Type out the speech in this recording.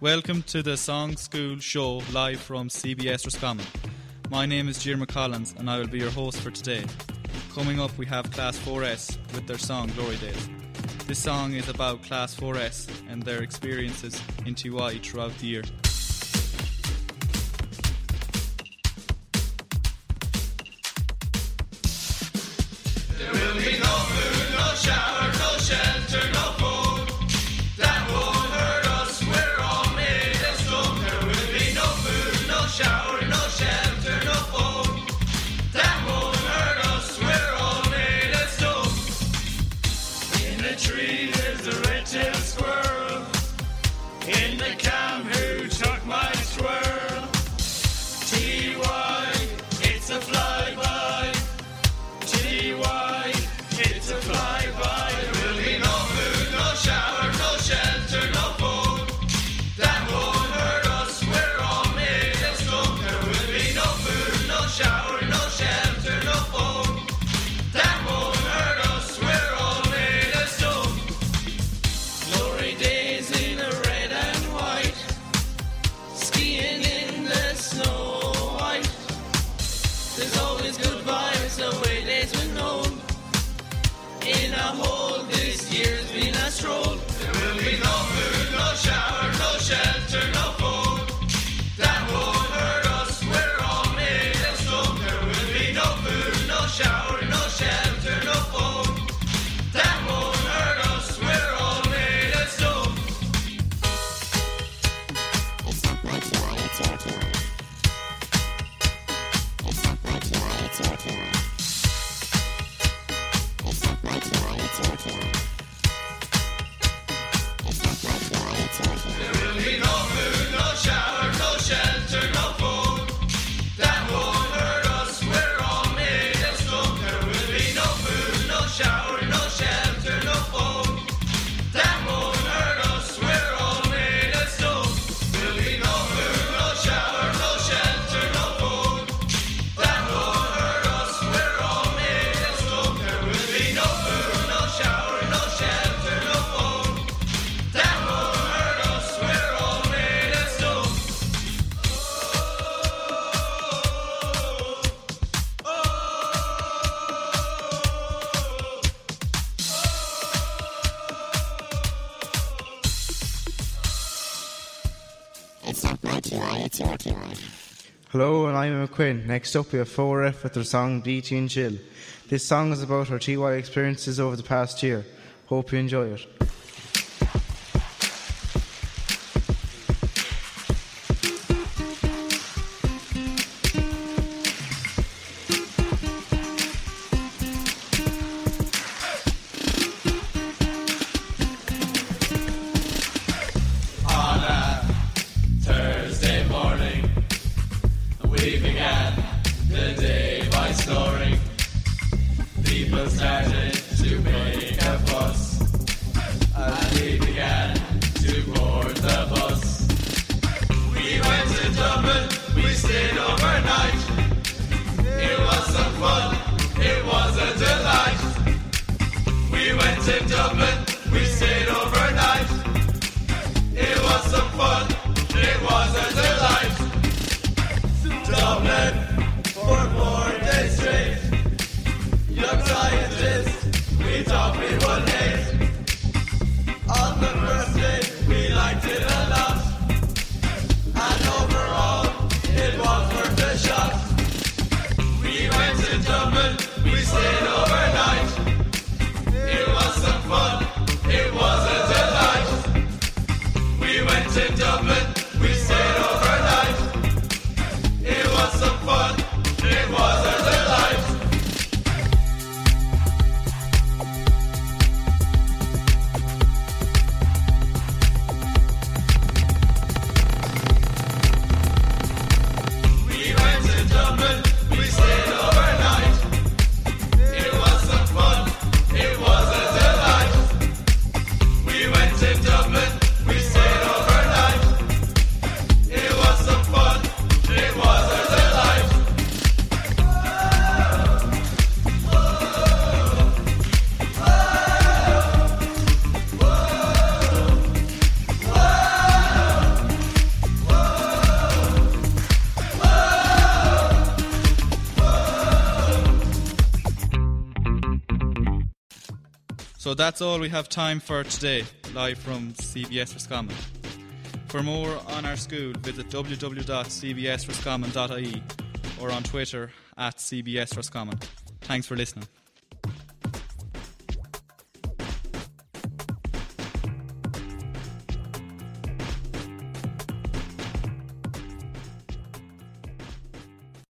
Welcome to the Song School Show live from CBS Roscommon. My name is Jim Collins and I will be your host for today. Coming up, we have Class 4S with their song Glory Days. This song is about Class 4S and their experiences in TY throughout the year. Hello, and I'm McQuinn. Next up, we have 4F with their song DT and Chill. This song is about our TY experiences over the past year. Hope you enjoy it. So that's all we have time for today, live from CBS Roscommon. For more on our school, visit www.cbsroscommon.ie or on Twitter at CBS Roscommon. Thanks for listening.